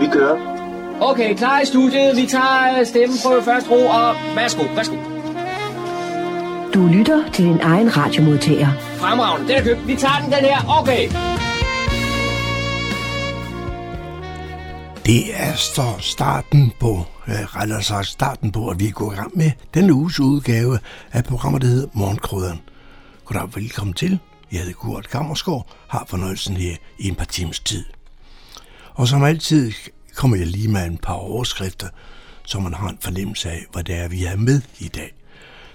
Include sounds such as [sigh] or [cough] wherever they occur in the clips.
Vi kører. Okay, klar i studiet. Vi tager stemmen på først ro, og værsgo, værsgo. Du lytter til din egen radiomodtager. Fremragende, den er købt. Vi tager den, den her. Okay. Det er så starten på, øh, rettere sagt starten på, at vi går i gang med denne uges udgave af programmet, der hedder Morgenkrydderen. Goddag, velkommen til. Jeg hedder Kurt Kammersgaard, har fornøjelsen her i en par timers tid. Og som altid kommer jeg lige med en par overskrifter, så man har en fornemmelse af, hvad det er, vi er med i dag.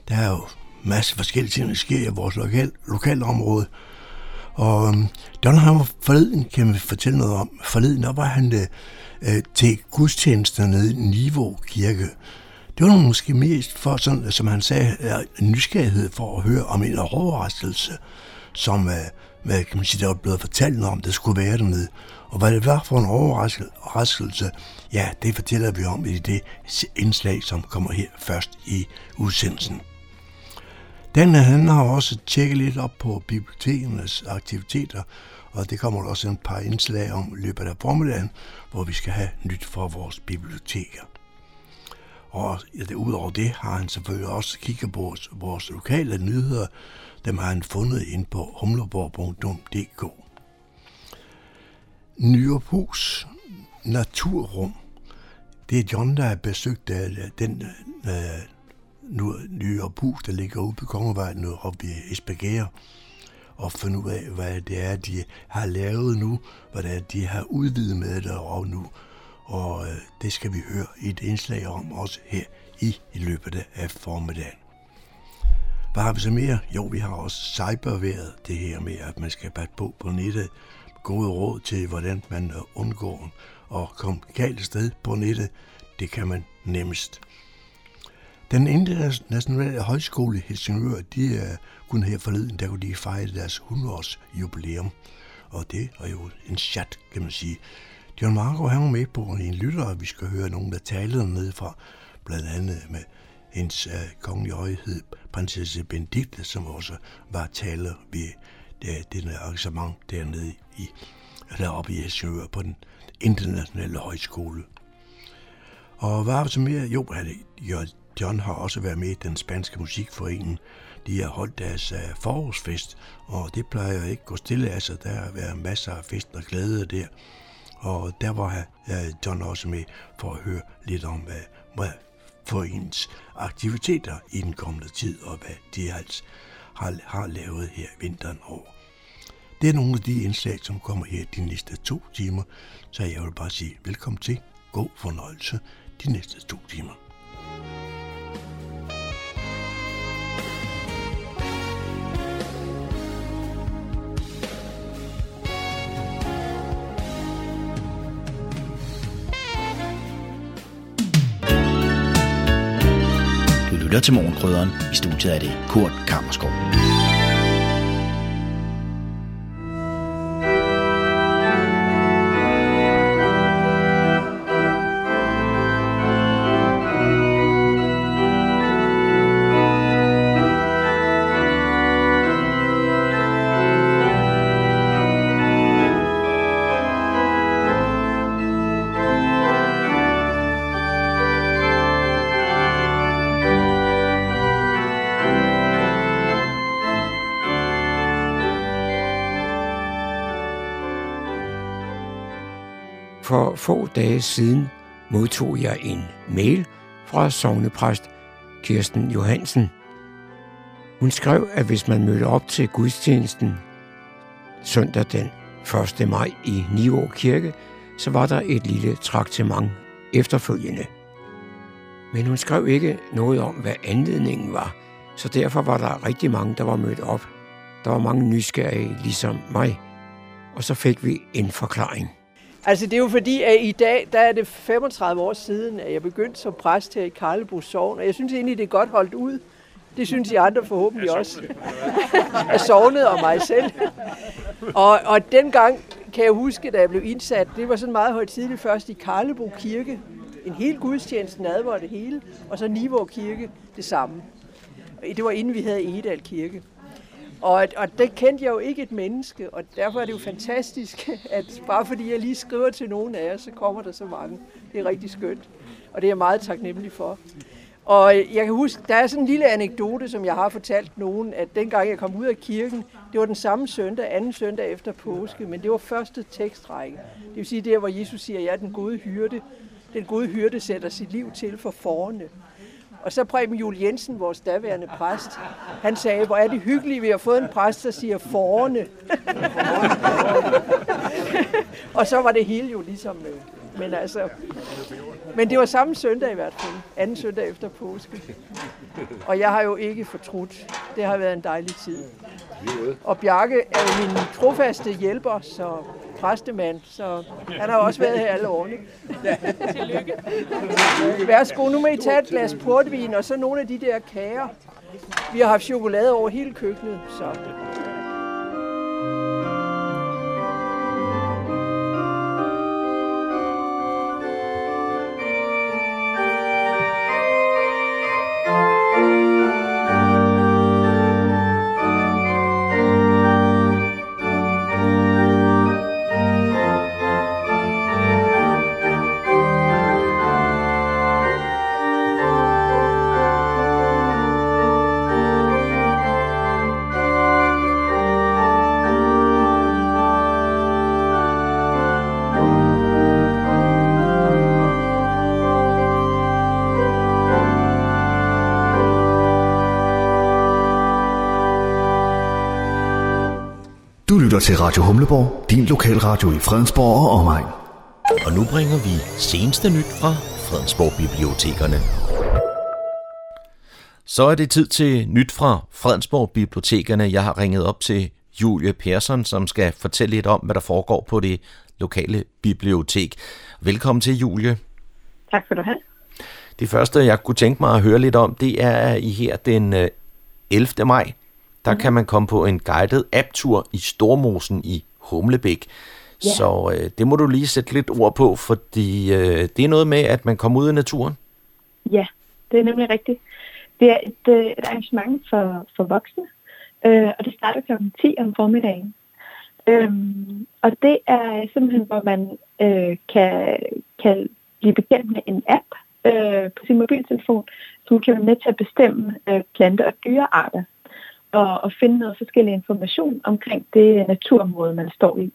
Der er jo masse forskellige ting, der sker i vores lokal, lokalområde. Og um, Don har forleden, kan vi fortælle noget om, forleden der var han øh, øh, til gudstjenester nede i Niveau Kirke. Det var måske mest for, sådan, som han sagde, en nysgerrighed for at høre om en overraskelse, som øh, hvad kan man sige, der var blevet fortalt om, det skulle være dernede. Og hvad det var for en overraskelse, ja, det fortæller vi om i det indslag, som kommer her først i udsendelsen. Den øh, han har også tjekket lidt op på bibliotekernes aktiviteter, og det kommer også en par indslag om i løbet af formiddagen, hvor vi skal have nyt fra vores biblioteker. Og ja, det, udover det har han selvfølgelig også kigget på vores, vores lokale nyheder. Dem har han fundet ind på humleborg.dk. Nyrhus Naturrum. Det er John, der har besøgt øh, den øh, Nyrhus, der ligger ude på Kongevejen oppe i Esbjerg og finde ud af, hvad det er, de har lavet nu, hvad det er, de har udvidet med det og nu. Og øh, det skal vi høre i et indslag om også her i, i løbet af formiddagen. Hvad har vi så mere? Jo, vi har også cyberværet, det her med, at man skal passe på på nettet. Gode råd til, hvordan man øh, undgår at komme galt sted på nettet. Det kan man nemmest. Den internationale højskole i Helsingør, de øh, er kun her forleden, der kunne de fejre deres 100-års jubilæum. Og det er jo en chat, kan man sige. John Marco, han var med på en lytter, og vi skal høre nogen, der talte ned fra, blandt andet med hendes uh, kongelige højhed, prinsesse Benedikte, som også var taler ved det, det arrangement dernede i, eller oppe i Helsingør på den internationale højskole. Og hvad var så mere? Jo, John har også været med i den spanske musikforening. De har holdt deres øh, forårsfest, og det plejer ikke at gå stille af sig. Der har været masser af fest og glæde der. Og der var øh, John også med for at høre lidt om, hvad, hvad foreningens aktiviteter i den kommende tid, og hvad de altså har, har lavet her vinteren over. Det er nogle af de indslag, som kommer her de næste to timer, så jeg vil bare sige velkommen til. God fornøjelse de næste to timer. Lytter til Morgenkrydderen. I studiet er det Kurt Kammerskov. For få dage siden modtog jeg en mail fra sovnepræst Kirsten Johansen. Hun skrev, at hvis man mødte op til gudstjenesten søndag den 1. maj i Nivå Kirke, så var der et lille traktement efterfølgende. Men hun skrev ikke noget om, hvad anledningen var, så derfor var der rigtig mange, der var mødt op. Der var mange nysgerrige, ligesom mig. Og så fik vi en forklaring. Altså det er jo fordi, at i dag, der er det 35 år siden, at jeg begyndte som præst her i Karlebo Sogn, og jeg synes egentlig, det er godt holdt ud. Det synes I andre forhåbentlig også. Af sovnet [laughs] og mig selv. Og, og dengang kan jeg huske, da jeg blev indsat, det var sådan meget højtidligt først i Karlebo Kirke. En hel gudstjeneste nadver det hele, og så Nivå Kirke det samme. Det var inden vi havde Edal Kirke. Og, og det kendte jeg jo ikke et menneske, og derfor er det jo fantastisk, at bare fordi jeg lige skriver til nogen af jer, så kommer der så mange. Det er rigtig skønt, og det er jeg meget taknemmelig for. Og jeg kan huske, der er sådan en lille anekdote, som jeg har fortalt nogen, at dengang jeg kom ud af kirken, det var den samme søndag, anden søndag efter påske, men det var første tekstrække. Det vil sige der, hvor Jesus siger, at jeg er den gode hyrde. Den gode hyrde sætter sit liv til for forne. Og så Preben Jul Jensen, vores daværende præst, han sagde, hvor er det hyggeligt, vi har fået en præst, der siger forne. [laughs] og så var det hele jo ligesom... Øh, men altså... Men det var samme søndag i hvert fald. Anden søndag efter påske. Og jeg har jo ikke fortrudt. Det har været en dejlig tid. Og Bjarke er jo min trofaste hjælper, så præstemand, så han har også været her alle årene. Tillykke. Værsgo, nu må I tage et glas portvin, og så nogle af de der kager. Vi har haft chokolade over hele køkkenet, så... lytter til Radio Humleborg, din lokalradio i Fredensborg og omegn. Og nu bringer vi seneste nyt fra Fredensborg Bibliotekerne. Så er det tid til nyt fra Fredensborg Bibliotekerne. Jeg har ringet op til Julie Persson, som skal fortælle lidt om, hvad der foregår på det lokale bibliotek. Velkommen til, Julie. Tak skal du have. Det første, jeg kunne tænke mig at høre lidt om, det er i her den 11. maj. Der kan man komme på en guided app-tur i Stormosen i Humlebæk. Ja. Så øh, det må du lige sætte lidt ord på, fordi øh, det er noget med, at man kommer ud i naturen. Ja, det er nemlig rigtigt. Det er et, øh, et arrangement for, for voksne, øh, og det starter kl. 10 om formiddagen. Øhm, og det er simpelthen, hvor man øh, kan, kan blive bekendt med en app øh, på sin mobiltelefon, som kan være med til at bestemme øh, plante- og dyrearter, og, og finde noget forskellig information omkring det naturområde, man står i.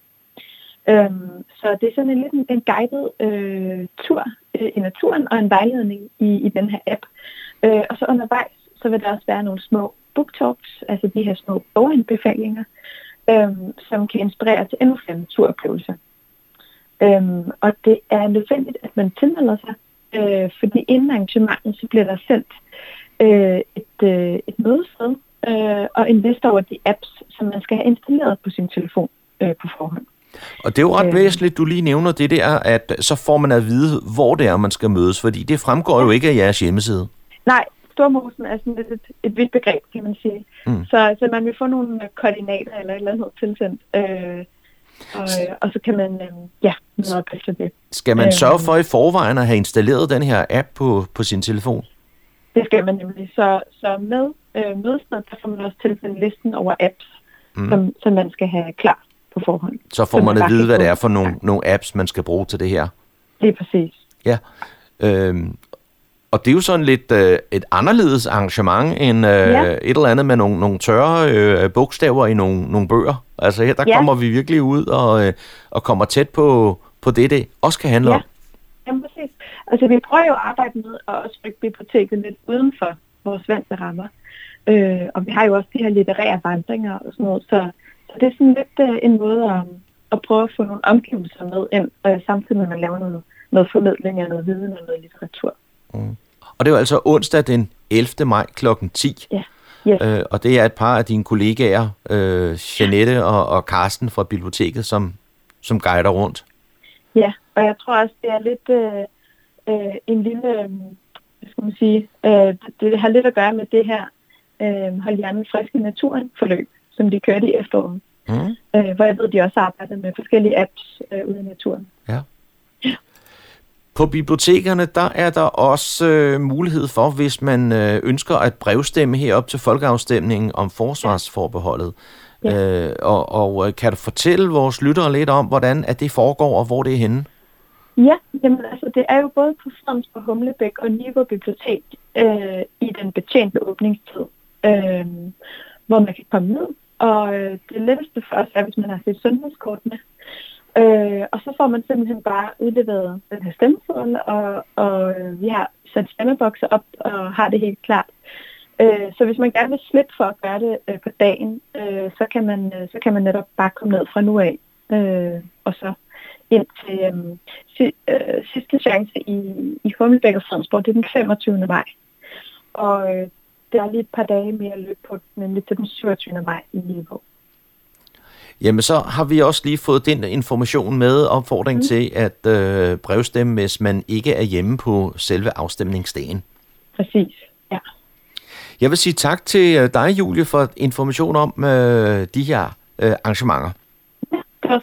Øhm, så det er sådan en lidt en, en guided øh, tur øh, i naturen og en vejledning i, i den her app. Øh, og så undervejs, så vil der også være nogle små book talks, altså de her små boganbefalinger, øh, som kan inspirere til endnu flere naturoplevelser. Øhm, og det er nødvendigt, at man tilmelder sig, øh, fordi inden arrangementet, så bliver der sendt øh, et, øh, et mødested øh, og en liste over de apps, som man skal have installeret på sin telefon øh, på forhånd. Og det er jo ret Øh. væsentligt, du lige nævner det der, at så får man at vide, hvor det er, man skal mødes, fordi det fremgår jo ikke af jeres hjemmeside. Nej, Stormosen er sådan lidt et, et vidt begreb, kan man sige. Mm. Så, så man vil få nogle øh, koordinater eller et eller andet tilsendt, øh, og, øh, og så kan man øh, ja, efter det. Skal man Øhm. sørge for i forvejen at have installeret den her app på, på sin telefon? Det skal man nemlig. Så, så med øh, mødestedet, der får man også tilsendt listen over apps, Mm. som, som man skal have klar på forhånd. Så får Så man man at vide, hvad det er for nogle, nogle apps, man skal bruge til det her. Lige præcis. Ja. Øhm, og det er jo sådan lidt øh, et anderledes arrangement end øh, Ja. et eller andet med nogle, nogle tørre øh, bogstaver i nogle, nogle bøger. Altså her, der Ja. kommer vi virkelig ud og, øh, og kommer tæt på, på det, det også kan handle Ja. om. Jamen præcis. Altså vi prøver jo at arbejde med at også rykke biblioteket lidt uden for vores vante rammer. Øh, og vi har jo også de her litterære vandringer og sådan noget, så, så det er sådan lidt øh, en måde at, at prøve at få nogle omgivelser med ind, øh, samtidig med at man laver noget, noget formidling af noget viden og noget litteratur. Og det er jo altså onsdag den 11. maj kl. 10. Ja. Yes. Øh, og det er et par af dine kollegaer, øh, Janette og, og Karsten fra biblioteket, som, som guider rundt. Ja, og jeg tror også, det er lidt øh, øh, en lille, øh, hvad skal man sige, øh, det, har lidt at gøre med det her øh, hold hjernen frisk i naturen forløb, som de kørte i efteråret. Mm. Øh, hvor jeg ved, de også arbejder med forskellige apps øh, ude i naturen. På bibliotekerne, der er der også øh, mulighed for, hvis man øh, ønsker at brevstemme herop til folkeafstemningen om forsvarsforbeholdet. Ja. Øh, og og øh, kan du fortælle vores lyttere lidt om, hvordan at det foregår, og hvor det er henne? Ja, jamen altså det er jo både på Fredensborg Humlebæk og Niveau Bibliotek øh, i den betjente åbningstid, øh, hvor man kan komme ned. Og øh, det letteste for os er, hvis man har sit sundhedskort med. Øh, og så får man simpelthen bare udleveret den her stemmeseddel, og, og øh, vi har sat stemmebokser op og har det helt klart. Øh, så hvis man gerne vil slippe for at gøre det øh, på dagen, øh, så, kan man, øh, så kan man netop bare komme ned fra nu af, øh, og så ind til øh, si, øh, sidste chance i, i Hummelbæk og Fredensborg, det er den 25. maj. Og øh, der er lige et par dage mere løb på, nemlig til den 27. maj i Niveau. Jamen, så har vi også lige fået den information med opfordring mm. til at øh, brevstemme, hvis man ikke er hjemme på selve afstemningsdagen. Præcis, ja. Jeg vil sige tak til øh, dig, Julie, for information om øh, de her øh, arrangementer. Ja, det var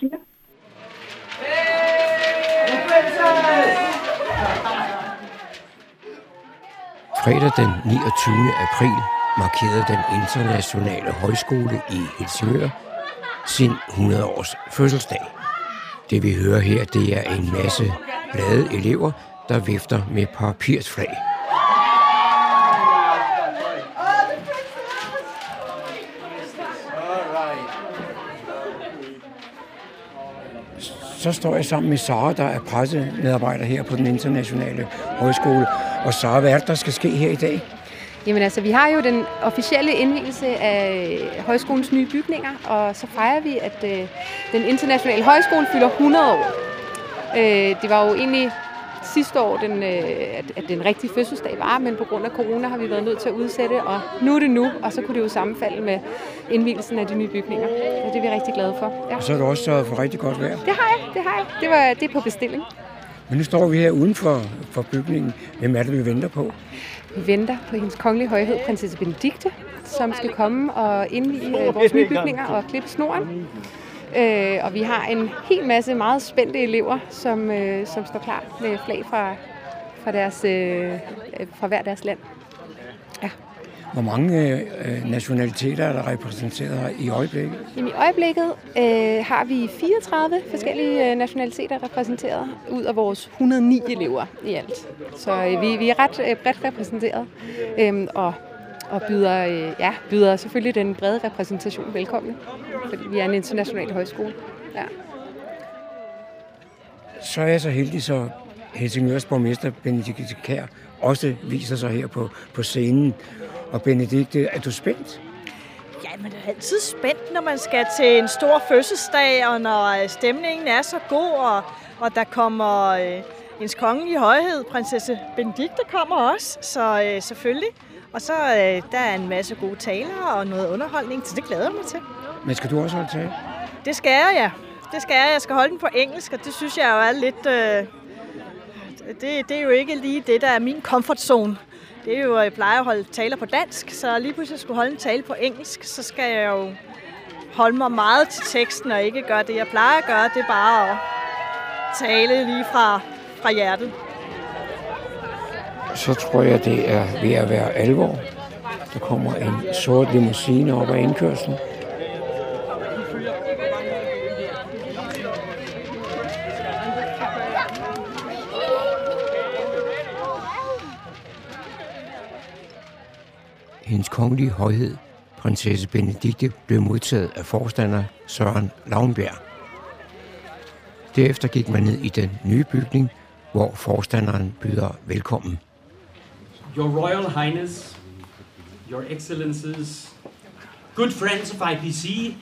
Fredag den 29. april markerede den internationale højskole i Helsingør sin 100-års fødselsdag. Det vi hører her, det er en masse glade elever, der vifter med papirsflag. Så står jeg sammen med Sara, der er pressemedarbejder her på den internationale højskole. Og Sara, hvad er det, der skal ske her i dag? Jamen altså, vi har jo den officielle indvielse af højskolens nye bygninger, og så fejrer vi, at øh, den internationale højskole fylder 100 år. Øh, det var jo egentlig sidste år, den, øh, at, at den rigtige fødselsdag var, men på grund af corona har vi været nødt til at udsætte, og nu er det nu, og så kunne det jo sammenfalde med indvielsen af de nye bygninger. Og det er vi rigtig glade for. Ja. Og så har du også sørget for rigtig godt vejr. Det har jeg, det har jeg. Det, var, det er på bestilling. Men nu står vi her uden for, for bygningen. Hvem er det, vi venter på? Vi venter på hendes kongelige højhed, prinsesse Benedikte, som skal komme og indvige øh, vores nye bygninger og klippe snoren. Øh, og vi har en hel masse meget spændte elever, som, øh, som står klar med flag fra, fra, deres, øh, fra hver deres land. Ja. Hvor mange øh, nationaliteter er der repræsenteret her i øjeblikket? Jamen, I øjeblikket øh, har vi 34 forskellige øh, nationaliteter repræsenteret ud af vores 109 elever i alt. Så øh, vi, vi er ret øh, bredt repræsenteret øh, og, og byder, øh, ja, byder selvfølgelig den brede repræsentation velkommen, fordi vi er en international højskole. Ja. Så er jeg så heldig, så Helsingørs borgmester Benedikte Kær også viser sig her på, på scenen. Og Benedikte, er du spændt? Ja, man er altid spændt, når man skal til en stor fødselsdag, og når stemningen er så god, og, og der kommer øh, ens kongelige højhed, prinsesse Benedikte kommer også, så øh, selvfølgelig. Og så øh, der er en masse gode taler og noget underholdning, så det glæder jeg mig til. Men skal du også holde tale? Det skal jeg, ja. Det skal jeg. Jeg skal holde den på engelsk, og det synes jeg jo er lidt... Øh, det, det er jo ikke lige det, der er min comfort zone. Det er jo, at jeg plejer at holde taler på dansk, så lige pludselig skulle holde en tale på engelsk, så skal jeg jo holde mig meget til teksten og ikke gøre det, jeg plejer at gøre. Det er bare at tale lige fra, fra hjertet. Så tror jeg, det er ved at være alvor. Der kommer en sort limousine op ad indkørslen. Hendes kongelige højhed, prinsesse Benedikte, blev modtaget af forstander Søren Lavnbjerg. Derefter gik man ned i den nye bygning, hvor forstanderen byder velkommen. Your Royal Highness, Your Excellencies, good friends of IPC,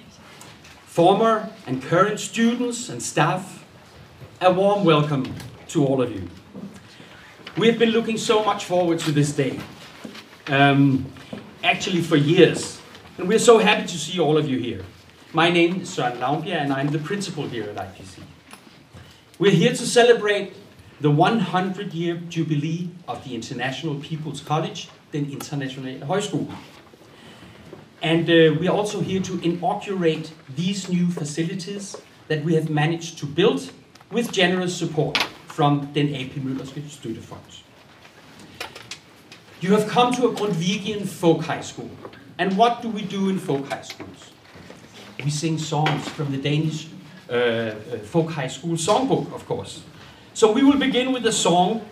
former and current students and staff, a warm welcome to all of you. We have been looking so much forward to this day. Um, actually for years. And we're so happy to see all of you here. My name is Søren Lavnbjerg, and I'm the principal here at IPC. We're here to celebrate the 100 year jubilee of the International People's College, Den Internationale Højskole. And uh, we're also here to inaugurate these new facilities that we have managed to build with generous support from Den A.P. Møllerske Støttefond. You have come to a Grundtvigian folk high school. And what do we do in folk high schools? We sing songs from the Danish uh, uh, folk high school songbook, of course. So we will begin with a song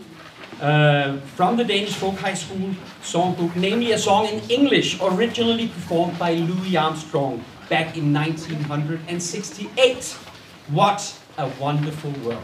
uh, from the Danish folk high school songbook, namely a song in English, originally performed by Louis Armstrong back in 1968. What a wonderful world.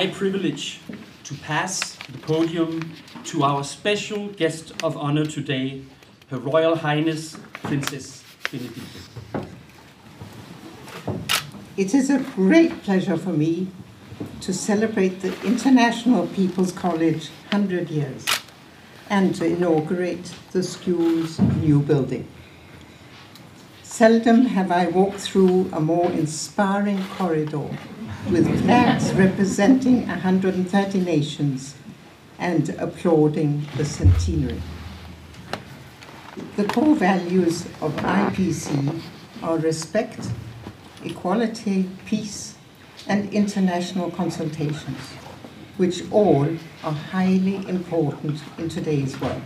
my privilege to pass the podium to our special guest of honor today, Her Royal Highness Princess Benedicte. It is a great pleasure for me to celebrate the International People's College 100 years and to inaugurate the school's new building. Seldom have I walked through a more inspiring corridor with flags representing 130 nations and applauding the centenary. The core values of IPC are respect, equality, peace, and international consultations, which all are highly important in today's world.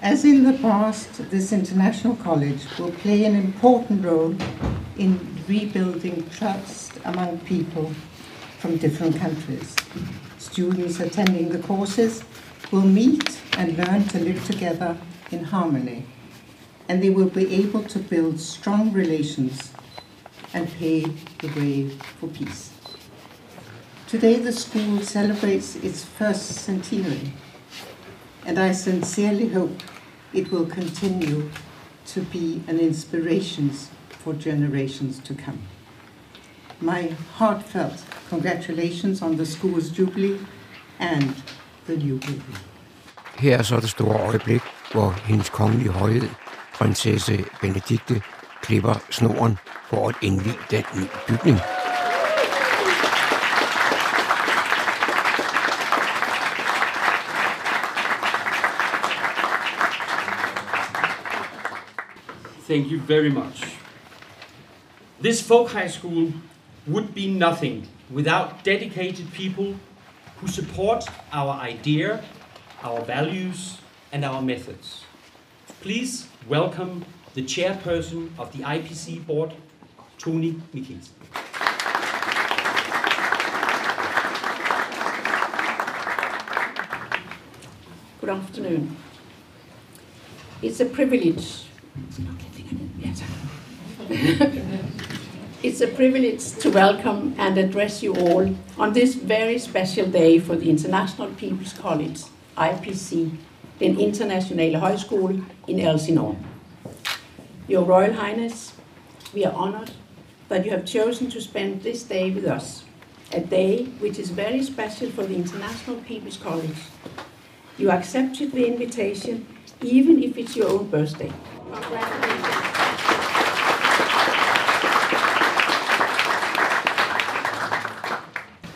As in the past, this international college will play an important role in rebuilding trust among people from different countries. Students attending the courses will meet and learn to live together in harmony, and they will be able to build strong relations and pave the way for peace. Today, the school celebrates its first centenary, and I sincerely hope it will continue to be an inspiration for generations to come. My heartfelt congratulations on the school's jubilee and the new building. Her er så det store øjeblik, hvor hendes kongelige højhed, prinsesse Benedikte, klipper snoren for at indvige den nye bygning. Thank you very much. This folk high school would be nothing without dedicated people who support our idea, our values, and our methods. Please welcome the chairperson of the IPC board, Tony Mikkelsen. Good afternoon. It's a privilege It's [laughs] a privilege to welcome and address you all on this very special day for the International People's College, IPC, den internationale højskole in Elsinore. Your Royal Highness, we are honored that you have chosen to spend this day with us, a day which is very special for the International People's College. You accepted the invitation even if it's your own birthday.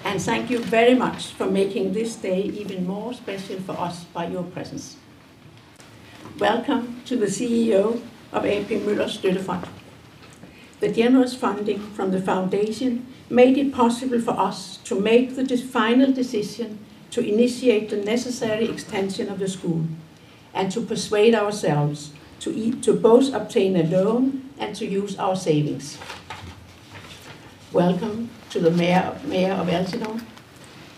And thank you very much for making this day even more special for us by your presence. Welcome to the CEO of AP Møller Støttefond. The generous funding from the foundation made it possible for us to make the final decision to initiate the necessary extension of the school and to persuade ourselves to, eat, to both obtain a loan and to use our savings. Welcome to the Mayor, Mayor of Elsinore,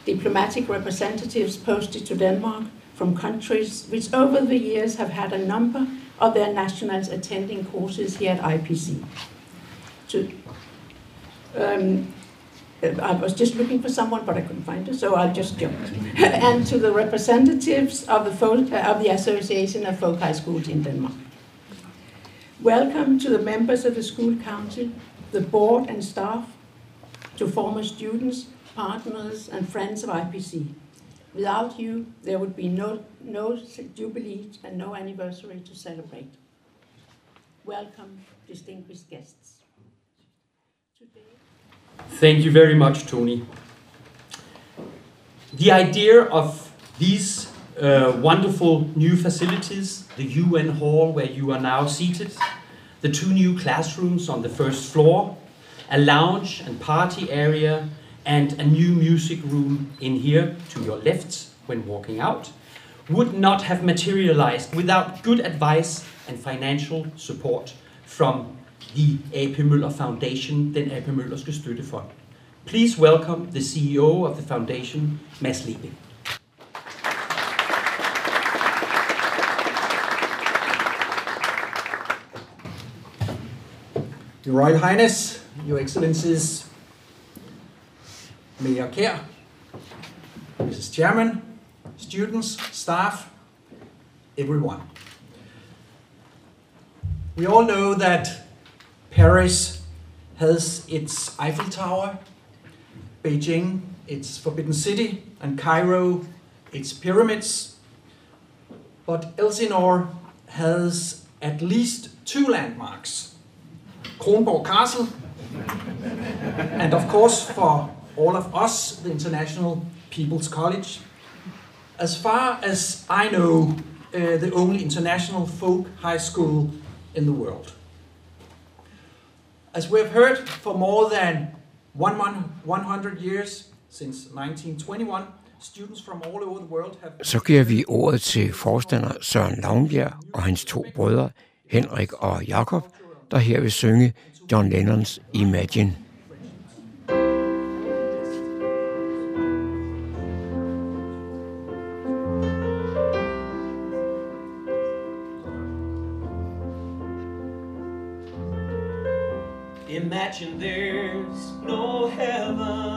diplomatic representatives posted to Denmark from countries which over the years have had a number of their nationals attending courses here at IPC. To, um, I was just looking for someone, but I couldn't find it, so I'll just jump. [laughs] and to the representatives of the, uh, of the Association of Folk High Schools in Denmark. Welcome to the members of the school council, the board and staff, to former students, partners, and friends of IPC. Without you, there would be no, no jubilee and no anniversary to celebrate. Welcome, distinguished guests. Today... Thank you very much, Tony. The idea of these uh, wonderful new facilities, the UN hall where you are now seated, the two new classrooms on the first floor, a lounge and party area, and a new music room in here to your left when walking out, would not have materialized without good advice and financial support from the AP Møller Foundation, den AP Møllerske Støttefond. Please welcome the CEO of the foundation, Mads Lebing. Your Royal Highness, Your Excellencies, Mayor Kjær, Mrs. Chairman, students, staff, everyone. We all know that Paris has its Eiffel Tower, Beijing its Forbidden City, and Cairo its pyramids. But Elsinore has at least two landmarks Kronborg Castle, and of course, for all of us, the International People's College. As far as I know, uh, the only international folk high school in the world. As we have heard, for more than one mon- 100 years, since 1921, students from all over the world have Så giver vi ordet til forstander Søren Lavnbjerg og hans to brødre, Henrik og Jakob, der her vil synge John Lennons Imagine. Imagine there's no heaven.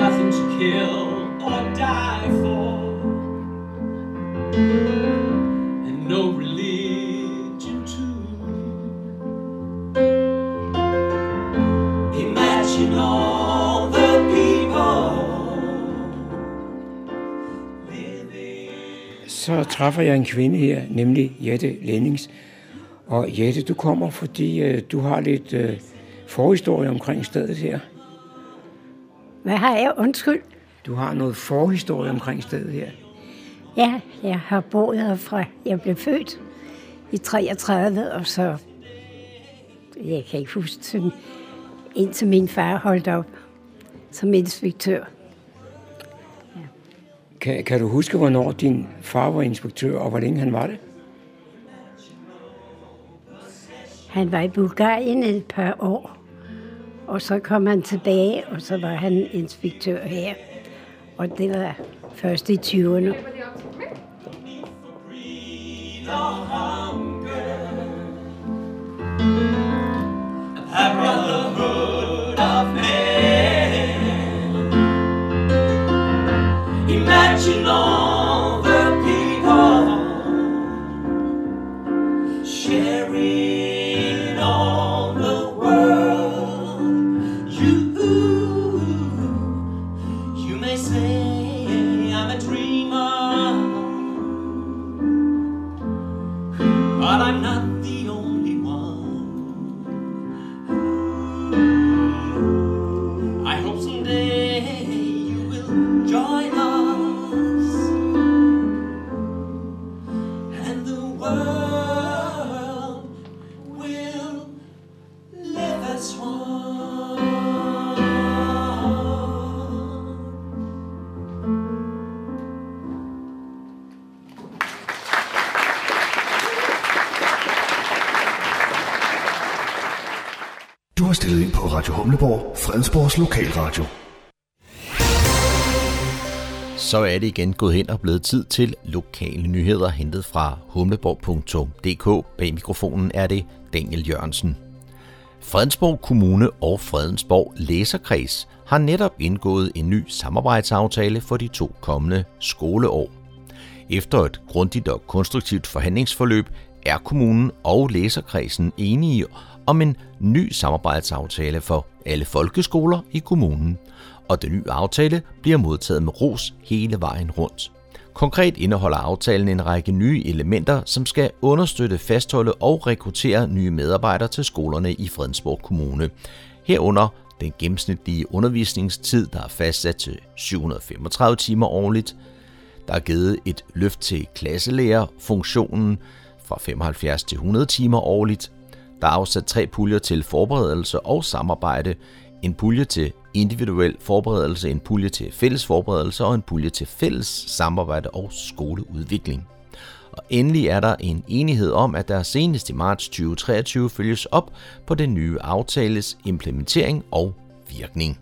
Nothing to kill or die for. And no religion too. Imagine all the people Så træffer jeg en kvinde her, nemlig Jette Lennings, Og Jette, du kommer, fordi øh, du har lidt øh, forhistorie omkring stedet her. Hvad har jeg? Undskyld. Du har noget forhistorie omkring stedet her. Ja, jeg har boet her fra jeg blev født i 33, og så, jeg kan ikke huske, sådan, indtil min far holdt op som inspektør. Kan, kan du huske, hvornår din far var inspektør, og hvor længe han var det? Han var i Bulgarien et par år, og så kom han tilbage, og så var han inspektør her. Og det var først i 20'erne. brotherhood of men. Imagine all Du stillet ind på Radio Humleborg, Fredensborgs lokalradio. Så er det igen gået hen og blevet tid til lokale nyheder hentet fra humleborg.dk. Bag mikrofonen er det Daniel Jørgensen. Fredensborg Kommune og Fredensborg Læserkreds har netop indgået en ny samarbejdsaftale for de to kommende skoleår. Efter et grundigt og konstruktivt forhandlingsforløb er kommunen og læserkredsen enige om en ny samarbejdsaftale for alle folkeskoler i kommunen, og den nye aftale bliver modtaget med ros hele vejen rundt. Konkret indeholder aftalen en række nye elementer, som skal understøtte, fastholde og rekruttere nye medarbejdere til skolerne i Fredensborg Kommune. Herunder den gennemsnitlige undervisningstid, der er fastsat til 735 timer årligt. Der er givet et løft til klasselærerfunktionen fra 75 til 100 timer årligt. Der er afsat tre puljer til forberedelse og samarbejde, en pulje til individuel forberedelse, en pulje til fælles forberedelse og en pulje til fælles samarbejde og skoleudvikling. Og endelig er der en enighed om, at der senest i marts 2023 følges op på den nye aftales implementering og virkning.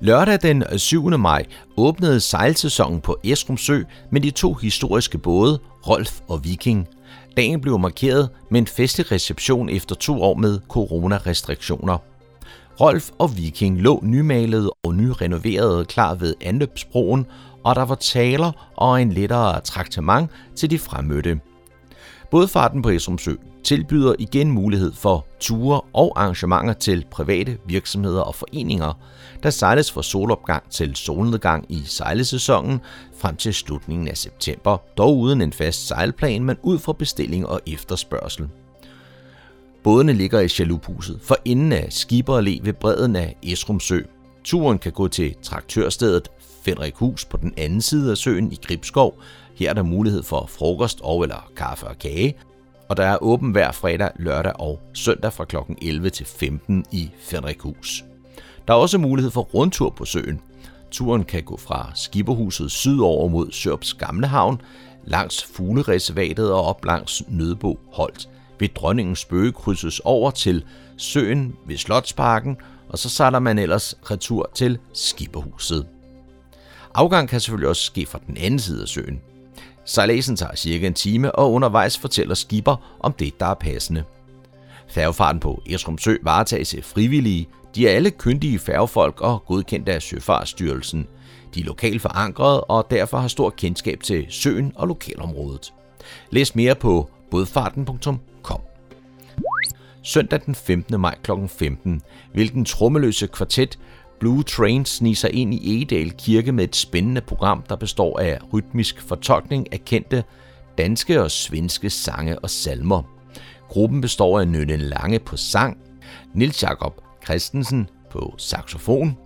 Lørdag den 7. maj åbnede sejlsæsonen på Esrum Sø med de to historiske både, Rolf og Viking. Dagen blev markeret med en festlig reception efter to år med coronarestriktioner. Rolf og Viking lå nymalede og nyrenoverede klar ved anløbsbroen, og der var taler og en lettere traktement til de fremmødte. Bådfarten på Esrumsø tilbyder igen mulighed for ture og arrangementer til private virksomheder og foreninger, der sejles fra solopgang til solnedgang i sejlesæsonen frem til slutningen af september, dog uden en fast sejlplan, men ud fra bestilling og efterspørgsel. Bådene ligger i Chaluphuset for enden af Skibber le ved bredden af Esrumsø. Turen kan gå til traktørstedet Fenrikhus på den anden side af søen i Gribskov. Her er der mulighed for frokost og eller kaffe og kage, og der er åben hver fredag, lørdag og søndag fra kl. 11 til 15 i Fenrikhus. Der er også mulighed for rundtur på søen. Turen kan gå fra Skipperhuset sydover mod Sørps Gamle Havn, langs Fuglereservatet og op langs Nødbo Holt. Ved Dronningens Bøge krydses over til søen ved Slotsparken, og så sejler man ellers retur til Skipperhuset. Afgang kan selvfølgelig også ske fra den anden side af søen. Sejladsen tager cirka en time, og undervejs fortæller skipper om det, der er passende. Færgefarten på Esrum Sø varetages af frivillige. De er alle kyndige færgefolk og godkendt af Søfartsstyrelsen. De er lokalt forankrede og derfor har stor kendskab til søen og lokalområdet. Læs mere på bådfarten.com. Søndag den 15. maj kl. 15 vil den trommeløse kvartet Blue Train sniger sig ind i Egedal Kirke med et spændende program, der består af rytmisk fortolkning af kendte danske og svenske sange og salmer. Gruppen består af Nynne Lange på sang, Nils Jakob Christensen på saxofon,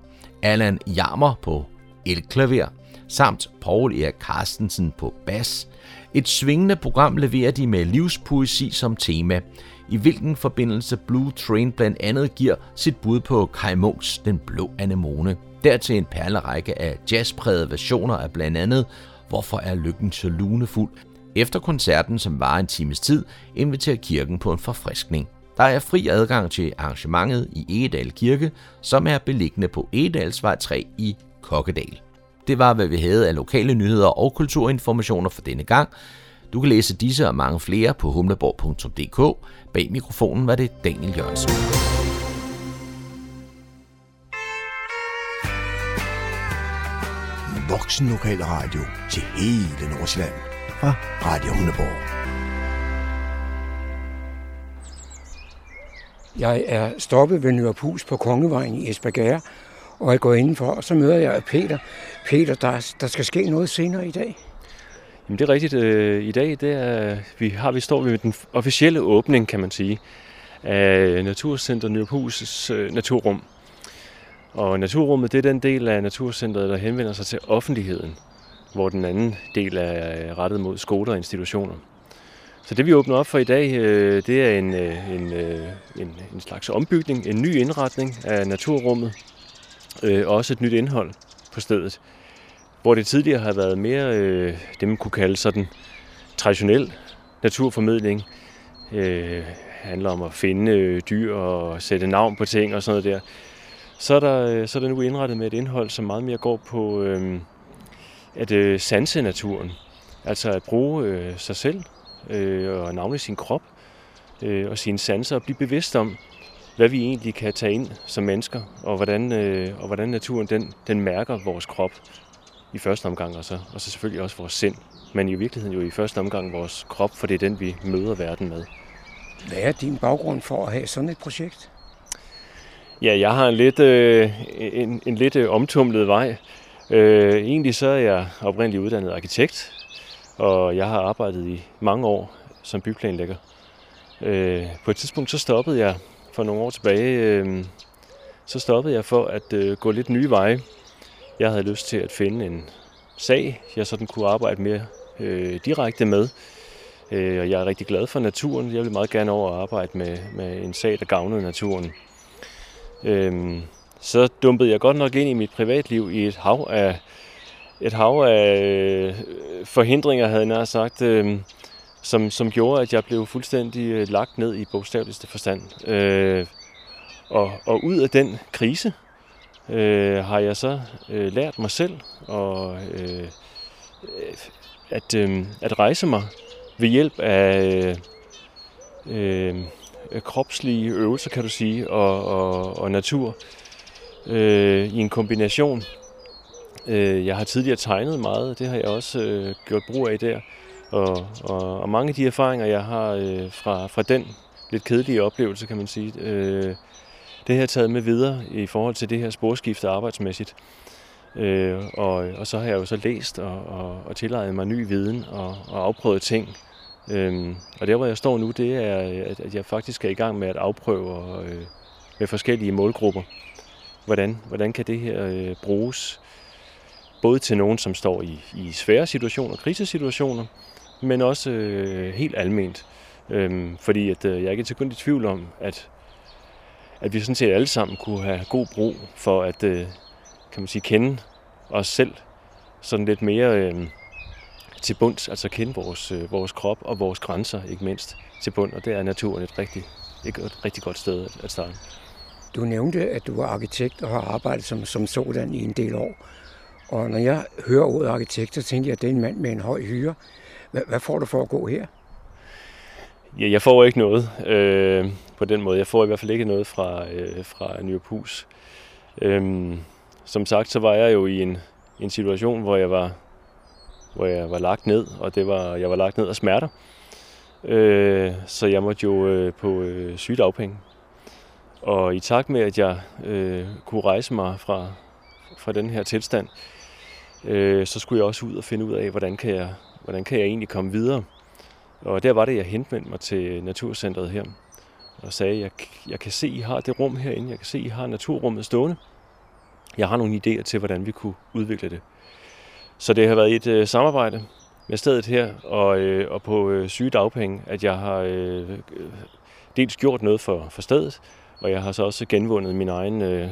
Allan Jammer på elklaver, samt Paul Erik Carstensen på bas. Et svingende program leverer de med livspoesi som tema, i hvilken forbindelse Blue Train blandt andet giver sit bud på Kai Munks Den Blå Anemone. Dertil en perlerække af jazzprægede versioner af blandt andet Hvorfor er lykken så lunefuld? Efter koncerten, som var en times tid, inviterer kirken på en forfriskning. Der er fri adgang til arrangementet i Egedal Kirke, som er beliggende på Egedalsvej 3 i Kokkedal. Det var, hvad vi havde af lokale nyheder og kulturinformationer for denne gang. Du kan læse disse og mange flere på humleborg.dk. Bag mikrofonen var det Daniel Jørgensen. Voksen lokal radio til hele Nordsjælland fra Radio Humleborg. Jeg er stoppet ved Nørrepus på Kongevejen i Esbjerg, og jeg går indenfor, og så møder jeg Peter. Peter, der, der skal ske noget senere i dag. Jamen det er rigtigt. Øh, I dag det er, vi har vi står ved den officielle åbning, kan man sige, af Naturcenter Nørrepus' øh, naturrum. Og naturrummet det er den del af Naturcenteret, der henvender sig til offentligheden, hvor den anden del er øh, rettet mod skoler og institutioner. Så det vi åbner op for i dag, øh, det er en, øh, en, øh, en, en slags ombygning, en ny indretning af naturrummet, øh, også et nyt indhold på stedet. Hvor det tidligere har været mere øh, det, man kunne kalde sådan traditionel naturformidling. Øh, handler om at finde øh, dyr og sætte navn på ting og sådan noget der. Så er, der, så er der nu indrettet med et indhold, som meget mere går på øh, at øh, sanse naturen. Altså at bruge øh, sig selv øh, og navne sin krop øh, og sine sanser og blive bevidst om, hvad vi egentlig kan tage ind som mennesker, og hvordan, øh, og hvordan naturen den, den mærker vores krop i første omgang, og så, og så selvfølgelig også vores sind. Men i virkeligheden jo i første omgang vores krop, for det er den, vi møder verden med. Hvad er din baggrund for at have sådan et projekt? Ja, jeg har en lidt, øh, en, en lidt øh, omtumlet vej. Øh, egentlig så er jeg oprindeligt uddannet arkitekt, og jeg har arbejdet i mange år som byplanlægger. Øh, på et tidspunkt så stoppede jeg for nogle år tilbage, øh, så stoppede jeg for at øh, gå lidt nye veje. Jeg havde lyst til at finde en sag, jeg sådan kunne arbejde mere øh, direkte med. Øh, og jeg er rigtig glad for naturen. Jeg vil meget gerne over at arbejde med, med en sag, der gavnede naturen. Øh, så dumpede jeg godt nok ind i mit privatliv i et hav af, et hav af øh, forhindringer, havde jeg nær sagt, øh, som, som gjorde, at jeg blev fuldstændig øh, lagt ned i bogstaveligste forstand. Øh, og, og ud af den krise øh, har jeg så øh, lært mig selv og, øh, at, øh, at rejse mig ved hjælp af øh, øh kropslige øvelser, kan du sige, og, og, og natur øh, i en kombination. Øh, jeg har tidligere tegnet meget, det har jeg også øh, gjort brug af der. Og, og, og mange af de erfaringer, jeg har øh, fra, fra den lidt kedelige oplevelse, kan man sige, øh, det har jeg taget med videre i forhold til det her sporskifte arbejdsmæssigt. Øh, og, og så har jeg jo så læst og, og, og tilegnet mig ny viden og, og afprøvet ting. Øhm, og der, hvor jeg står nu, det er, at, at jeg faktisk er i gang med at afprøve og, øh, med forskellige målgrupper. Hvordan, hvordan kan det her øh, bruges? Både til nogen, som står i, i svære situationer, krisesituationer, men også øh, helt alment. Øhm, fordi at, øh, jeg er ikke til kun i tvivl om, at, at vi sådan set alle sammen kunne have god brug for at øh, kan man sige, kende os selv sådan lidt mere øh, til bunds, altså kende vores, øh, vores krop og vores grænser, ikke mindst til bund, og det er naturen et rigtig, et, et rigtig godt sted at, at starte. Du nævnte, at du var arkitekt og har arbejdet som, som sådan i en del år. Og når jeg hører ordet arkitekt, så tænker jeg, at det er en mand med en høj hyre. Hvad, hvad får du for at gå her? Ja, jeg får ikke noget øh, på den måde. Jeg får i hvert fald ikke noget fra, øh, fra Nyrpus. Øhm, som sagt, så var jeg jo i en, en situation, hvor jeg var hvor jeg var lagt ned, og det var, jeg var lagt ned af smerter. Øh, så jeg måtte jo øh, på øh, sygedagpenge. Og i takt med, at jeg øh, kunne rejse mig fra, fra den her tilstand, øh, så skulle jeg også ud og finde ud af, hvordan kan jeg, hvordan kan jeg egentlig komme videre. Og der var det, jeg henvendte mig til Naturcentret her og sagde, jeg, jeg kan se, I har det rum herinde. Jeg kan se, I har naturrummet stående. Jeg har nogle idéer til, hvordan vi kunne udvikle det. Så det har været et øh, samarbejde med stedet her, og, øh, og på øh, sygedagpenge, at jeg har øh, øh dels gjort noget for, for stedet, og jeg har så også genvundet min egen øh,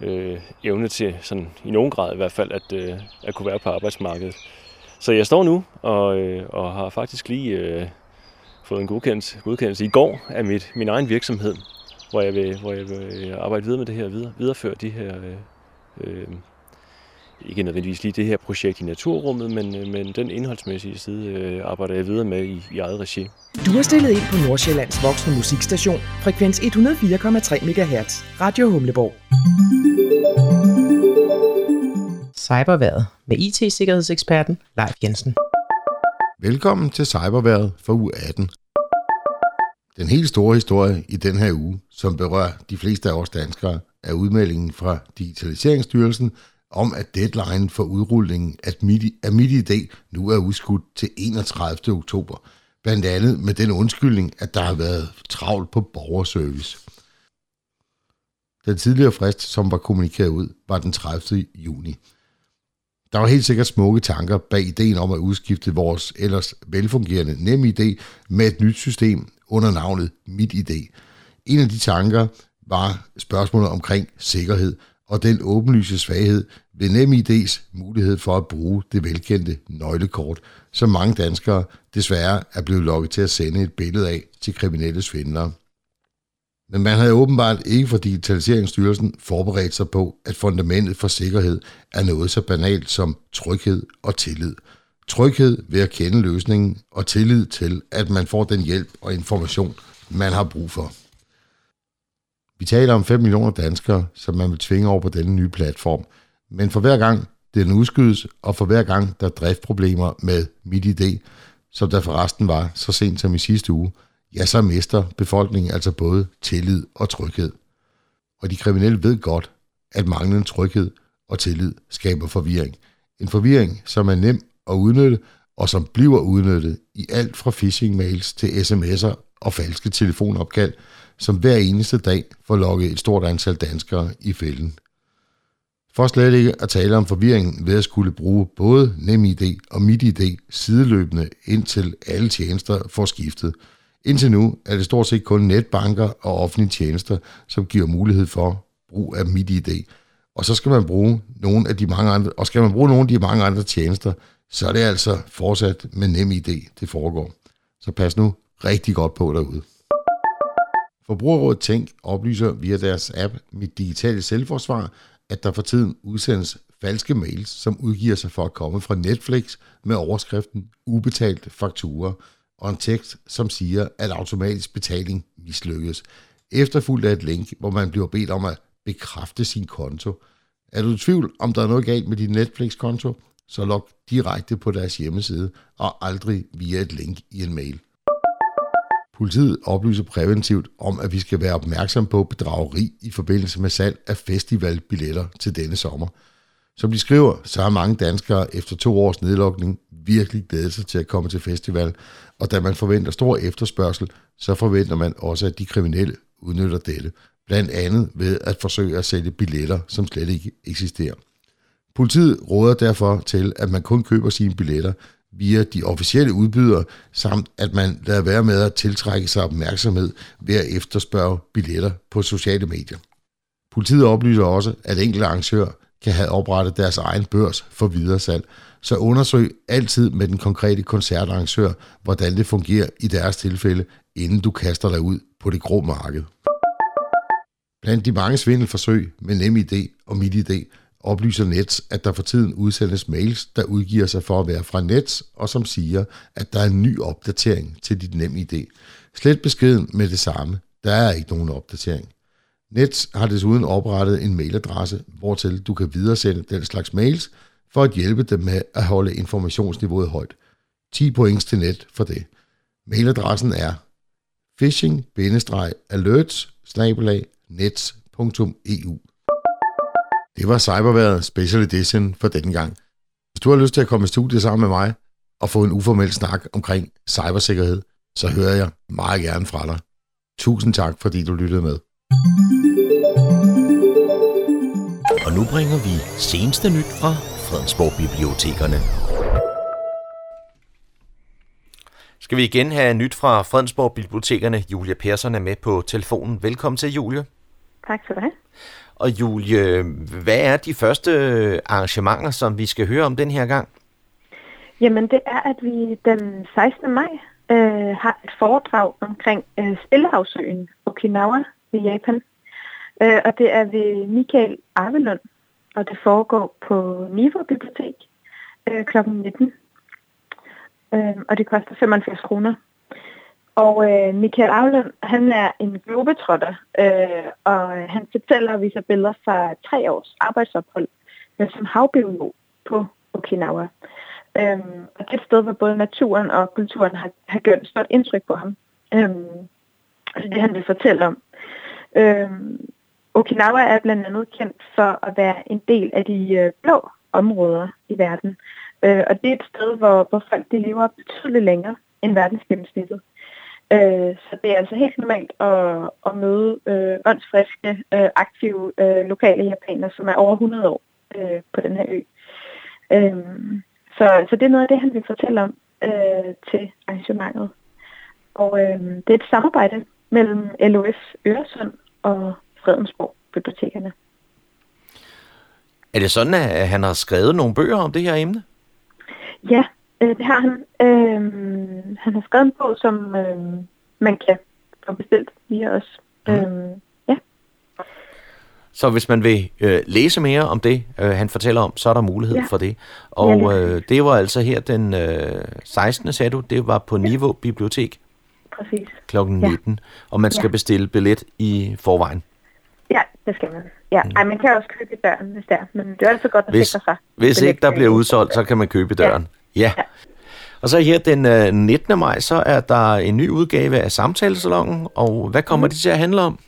øh, evne til, sådan, i nogen grad i hvert fald, at, øh, at kunne være på arbejdsmarkedet. Så jeg står nu og, øh, og har faktisk lige øh, fået en godkendelse, godkendelse i går af mit, min egen virksomhed, hvor jeg vil, hvor jeg vil øh, arbejde videre med det her, videre, videreføre de her, øh, øh, ikke nødvendigvis lige det her projekt i naturrummet, men, øh, men den indholdsmæssige side øh, arbejder jeg videre med i, i eget regi. Du har stillet ind på Nordsjællands voksne musikstation, frekvens 104,3 MHz, Radio Humleborg. Cyberværet med IT-sikkerhedseksperten Leif Jensen. Velkommen til Cyberværet for uge 18. Den helt store historie i den her uge, som berører de fleste af os danskere, er udmeldingen fra Digitaliseringsstyrelsen om, at deadline for udrulningen af MIDI-ID nu er udskudt til 31. oktober. Blandt andet med den undskyldning, at der har været travlt på borgerservice. Den tidligere frist, som var kommunikeret ud, var den 30. juni. Der var helt sikkert smukke tanker bag ideen om at udskifte vores ellers velfungerende NemID med et nyt system under navnet MitID. En af de tanker var spørgsmålet omkring sikkerhed og den åbenlyse svaghed ved NemID's mulighed for at bruge det velkendte nøglekort, som mange danskere desværre er blevet lokket til at sende et billede af til kriminelle svindlere. Men man havde åbenbart ikke fra Digitaliseringsstyrelsen forberedt sig på, at fundamentet for sikkerhed er noget så banalt som tryghed og tillid. Tryghed ved at kende løsningen og tillid til, at man får den hjælp og information, man har brug for. Vi taler om 5 millioner danskere, som man vil tvinge over på denne nye platform. Men for hver gang den udskydes, og for hver gang der er driftproblemer med MitID, som der forresten var så sent som i sidste uge, ja, så mister befolkningen altså både tillid og tryghed. Og de kriminelle ved godt, at manglende tryghed og tillid skaber forvirring. En forvirring, som er nem at udnytte, og som bliver udnyttet i alt fra phishing-mails til sms'er og falske telefonopkald, som hver eneste dag får lukket et stort antal danskere i fælden. For slet ikke at tale om forvirringen ved at skulle bruge både NemID og MitID sideløbende indtil alle tjenester får skiftet – Indtil nu er det stort set kun netbanker og offentlige tjenester, som giver mulighed for brug af MitID. Og så skal man bruge nogle af de mange andre, og skal man bruge nogle af de mange andre tjenester, så er det altså fortsat med NemID, det foregår. Så pas nu rigtig godt på derude. Forbrugerrådet Tænk oplyser via deres app Mit Digitale Selvforsvar, at der for tiden udsendes falske mails, som udgiver sig for at komme fra Netflix med overskriften ubetalt fakturer – og en tekst, som siger, at automatisk betaling mislykkes, efterfulgt af et link, hvor man bliver bedt om at bekræfte sin konto. Er du i tvivl, om der er noget galt med din Netflix-konto, så log direkte på deres hjemmeside og aldrig via et link i en mail. Politiet oplyser præventivt om, at vi skal være opmærksom på bedrageri i forbindelse med salg af festivalbilletter til denne sommer. Som de skriver, så har mange danskere efter to års nedlukning virkelig glædet sig til at komme til festival, og da man forventer stor efterspørgsel, så forventer man også, at de kriminelle udnytter dette, blandt andet ved at forsøge at sælge billetter, som slet ikke eksisterer. Politiet råder derfor til, at man kun køber sine billetter via de officielle udbydere, samt at man lader være med at tiltrække sig opmærksomhed ved at efterspørge billetter på sociale medier. Politiet oplyser også, at enkelte arrangører kan have oprettet deres egen børs for videresalg, så undersøg altid med den konkrete koncertarrangør, hvordan det fungerer i deres tilfælde, inden du kaster dig ud på det grå marked. Blandt de mange svindelforsøg med NemID og MitID oplyser Nets, at der for tiden udsendes mails, der udgiver sig for at være fra Nets, og som siger, at der er en ny opdatering til dit NemID. Slet beskeden med det samme. Der er ikke nogen opdatering. Nets har desuden oprettet en mailadresse, hvortil du kan videresende den slags mails, for at hjælpe dem med at holde informationsniveauet højt. 10 points til net for det. Mailadressen er phishing-alerts nets.eu. Det var Cyberværet Special Edition for denne gang. Hvis du har lyst til at komme i studiet sammen med mig, og få en uformel snak omkring cybersikkerhed, så hører jeg meget gerne fra dig. Tusind tak, fordi du lyttede med. Og nu bringer vi seneste nyt fra Fredensborg Bibliotekerne. Skal vi igen have nyt fra Fredensborg Bibliotekerne. Julia Persson er med på telefonen. Velkommen til, Julie. Tak skal du have. Og Julie, hvad er de første arrangementer, som vi skal høre om den her gang? Jamen, det er, at vi den 16. maj øh, har et foredrag omkring øh, Stillehavsøen Okinawa i Japan. Øh, og det er ved Michael Arvelund, og det foregår på Niveau Bibliotek øh, kl. 19. Øh, og det koster 75 kroner. Og øh, Michael Aulund, han er en globetrotter, øh, og øh, han fortæller og viser billeder fra tre års arbejdsophold øh, som havbiolog på Okinawa. Øhm, og det er et sted, hvor både naturen og kulturen har, har gjort et stort indtryk på ham. Øhm, altså det det, han vil fortælle om. Øhm, Okinawa er blandt andet kendt for at være en del af de øh, blå områder i verden. Øh, og det er et sted, hvor, hvor folk de lever betydeligt længere end verdensgennemsnittet. Øh, så det er altså helt normalt at, at møde øh, åndsfriske, øh, aktive øh, lokale japanere, som er over 100 år øh, på den her ø. Øh, så, så det er noget af det, han vil fortælle om øh, til arrangementet. Og øh, det er et samarbejde mellem LOS Øresund og Fredensborg Bibliotekerne. Er det sådan, at han har skrevet nogle bøger om det her emne? Ja, øh, det har han. Øh, han har skrevet en bog, som øh, man kan få bestilt via os. Mm. Øh, så hvis man vil øh, læse mere om det, øh, han fortæller om, så er der mulighed Ja. for det. Og Ja, øh, det var altså her den øh, 16. sagde du, det var på Niveau Bibliotek Præcis. kl. 19, og man skal Ja. bestille billet i forvejen. Ja, det skal man. Ja, mm. Ej, man kan også købe i døren, hvis det er. Men det er altid godt at Hvis, sikre sig. hvis ikke der til- bliver udsolgt, så kan man købe i døren. Ja. Ja. Og så her den øh, 19. maj, så er der en ny udgave af Samtalesalongen, og hvad kommer Mhm. det til at handle om?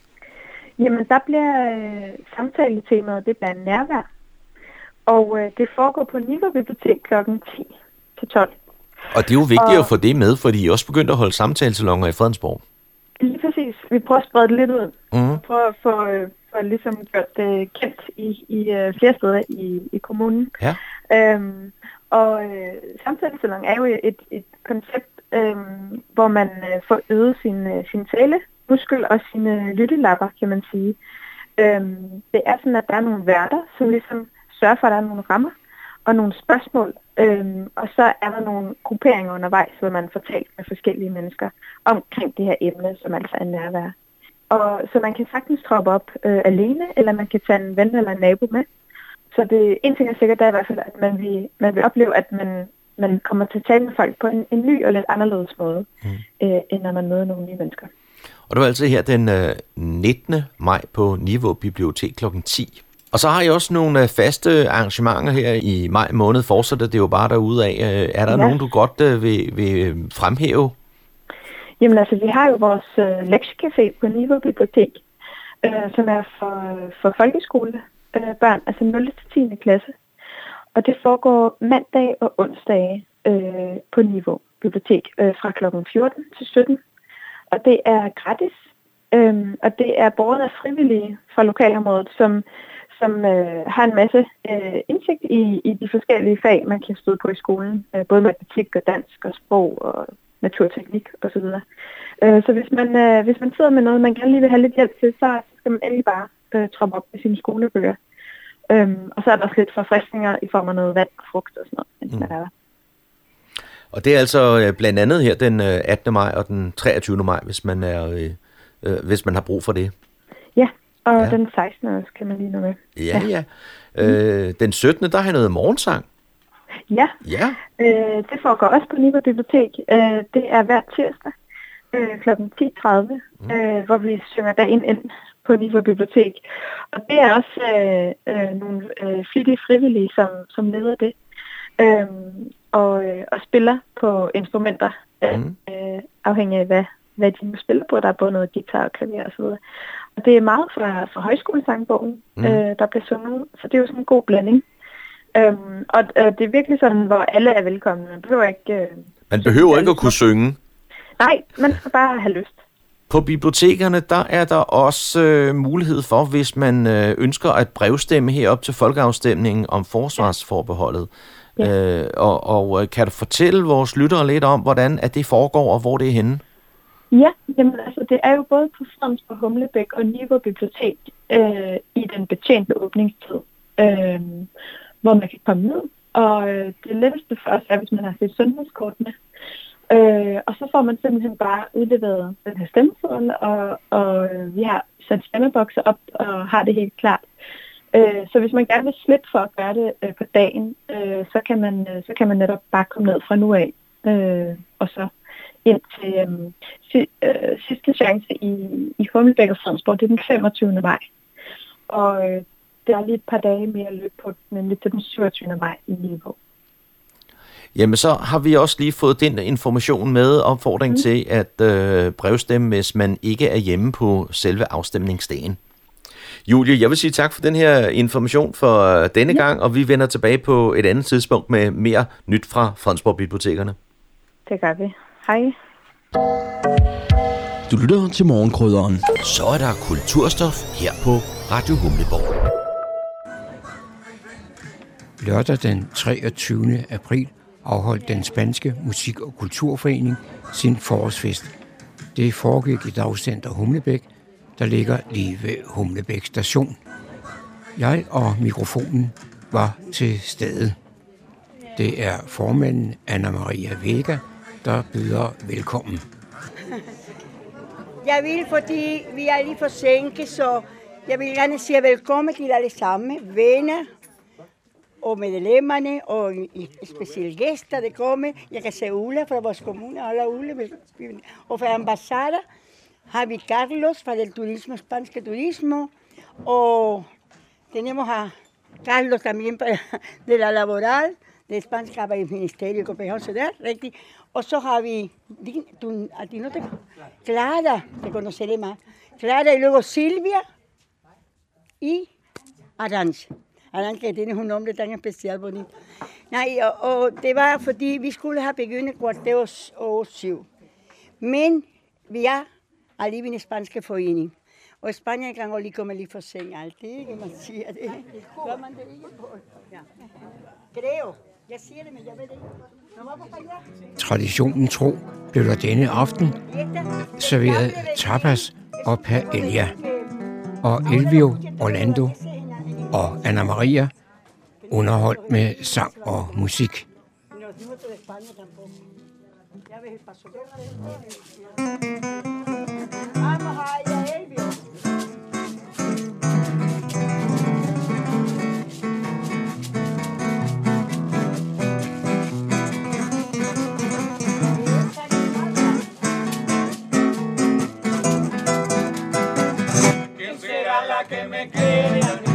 Jamen, der bliver øh, samtaletemaet, det bliver nærvær. Og øh, det foregår på Niveau Bibliotek kl. 10 til 12. Og det er jo vigtigt Og- at få det med, fordi I også begyndt at holde samtalesalonger i Fredensborg. Lige præcis. Vi prøver at sprede det lidt ud. Vi prøver at få, øh, få ligesom gjort det kendt i, i øh, flere steder i, i kommunen. Ja. Øhm, og øh, samtalesalon er jo et, et koncept, øh, hvor man øh, får øget sin, øh, sin talemuskel og sine øh, lyttelapper, kan man sige. Øh, det er sådan, at der er nogle værter, som ligesom sørger for, at der er nogle rammer og nogle spørgsmål. øh, og så er der nogle grupperinger undervejs, hvor man får talt med forskellige mennesker omkring det her emne, som altså er nærvær. Og så man kan sagtens troppe op øh, alene, eller man kan tage en ven eller en nabo med. Så det, en ting er sikkert, det er i hvert fald, at man vil, man vil opleve, at man, man kommer til at tale med folk på en, en ny og lidt anderledes måde, mm. øh, end når man møder nogle nye mennesker. Og det var altså her den øh, 19. maj på Niveau Bibliotek kl. 10. Og så har I også nogle øh, faste arrangementer her i maj måned. Fortsætter det jo bare derude af. Øh, er der Ja. nogen, du godt øh, vil, vil øh, fremhæve? Jamen altså, vi har jo vores øh, lektiecafé på Niveau Bibliotek, øh, som er for, for folkeskole øh, børn, altså 0. til 10. klasse. Og det foregår mandag og onsdag øh, på Niveau Bibliotek øh, fra kl. 14 til 17. Og det er gratis, øh, og det er borgerne af frivillige fra lokalområdet, som, som øh, har en masse øh, indsigt i, i de forskellige fag, man kan støde på i skolen. Øh, både matematik og dansk og sprog og naturteknik osv. Øh, så hvis man, øh, hvis man sidder med noget, man gerne lige vil have lidt hjælp til, så skal man endelig bare øh, troppe op med sine skolebøger. Øhm, og så er der også lidt forfriskninger i form af noget vand og frugt og sådan noget, Mm. er der. Og det er altså øh, blandt andet her den øh, 18. maj og den 23. maj, hvis man, er, øh, øh, hvis man har brug for det. Ja, og Ja. ja. den 16. også kan man lige nå med. Ja, ja. Øh, den 17. der har jeg noget morgensang. Ja, Ja. øh, det foregår også på Niveau Bibliotek. Øh, det er hver tirsdag øh, kl. 10.30, mm. øh, hvor vi synger dagen ind på Niveau Bibliotek. Og det er også øh, øh, nogle øh, flittige frivillige, som, som leder det. Øh, og, øh, og spiller på instrumenter, øh, Mm. øh, afhængig af hvad, hvad de nu spiller på. Der er både noget guitar og klaver og så videre. Og det er meget fra, fra højskolesangbogen, mm. øh, der bliver sunget, så det er jo sådan en god blanding. Øhm, og øh, det er virkelig sådan, hvor alle er velkomne. Man behøver ikke... Øh, Man behøver ikke at kunne synge. nej, man skal bare have lyst. På bibliotekerne, der er der også øh, mulighed for, hvis man øh, ønsker at brevstemme herop til folkeafstemningen om forsvarsforbeholdet. Ja. Øh, og og øh, kan du fortælle vores lyttere lidt om, hvordan at det foregår, og hvor det er henne? Ja, jamen altså det er jo både på Fredensborg Humlebæk og Niveau Bibliotek øh, i den betjente åbningstid, øh, hvor man kan komme ned. Og øh, det letteste for os er, hvis man har sit sundhedskort med. Øh, og så får man simpelthen bare udleveret den her stemmeseddel, og, og øh, vi har sat stemmebokser op og har det helt klart. Øh, så hvis man gerne vil slippe for at gøre det øh, på dagen, øh, så, kan man, øh, så kan man netop bare komme ned fra nu af, øh, og så ind til øh, si, øh, sidste chance i, i Hummelbæk og Fredensborg, det er den 25. maj. Og øh, der er lige et par dage mere løb på, nemlig til den 27. maj i Niveau. Jamen, så har vi også lige fået den information med opfordring mm. til at øh, brevstemme, hvis man ikke er hjemme på selve afstemningsdagen. Julie, jeg vil sige tak for den her information for øh, denne ja. gang, og vi vender tilbage på et andet tidspunkt med mere nyt fra Fredensborg Bibliotekerne. Det gør vi. Hej. Du lytter til morgenkrydderen. Så er der kulturstof her på Radio Humleborg. Lørdag den 23. april afholdt den spanske musik- og kulturforening sin forårsfest. Det foregik i dagcenter Humlebæk, der ligger lige ved Humlebæk station. Jeg og mikrofonen var til stede. Det er formanden Anna Maria Vega, der byder velkommen. Jeg vil, fordi vi er lige forsinket, så jeg vil gerne sige velkommen til alle sammen, venner og medlemmerne, og i- specielle gæster, der kommer. Jeg kan se Ulla fra vores kommune, alle Ulla, og fra ambassader har vi Carlos fra del turismo, spanske turismo, og tenemos a Carlos también para, [laughs] de la laboral, de Spansk Arbejdsministeriet i Copenhagen, så det er rigtigt. Og så har vi, din, du, a ti no te, Clara, te conoceré más, Clara y luego Silvia y Arantxa. Que tienes un nombre tan especial, bonito. Nej, og, og det var, fordi vi skulle have begyndt kvarter år, år syv. Men vi er alligevel en spanske forening. Og Spanien kan jo lige komme lidt for seng altid, ikke? Man siger det. Gør man det ikke på? Ja. Creo. Jeg siger det, men jeg ved det ikke. Traditionen tro blev der denne aften serveret tapas og paella. Og Elvio, Orlando og Anna Maria underholdt med sang og musik. No, no de España tampoco. Ya ves el paso. Vamos allá, Elvio. ¿Quién será la que me quiere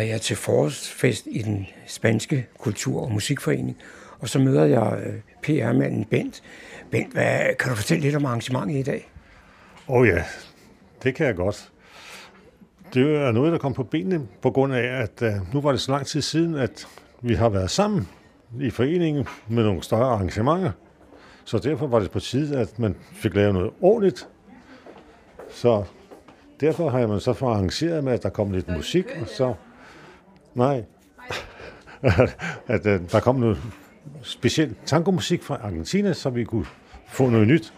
Jeg er til forårsfest i den spanske kultur- og musikforening, og så møder jeg øh, PR-manden Bent. Bent, hvad, kan du fortælle lidt om arrangementet i dag? Åh oh ja, det kan jeg godt. Det er noget, der kom på benene på grund af, at øh, nu var det så lang tid siden, at vi har været sammen i foreningen med nogle større arrangementer. Så derfor var det på tide, at man fik lavet noget ordentligt. Så derfor har man så arrangeret med, at der kom lidt musik, og så... Nej. at uh, der kom noget specielt tangomusik fra Argentina, så vi kunne få noget nyt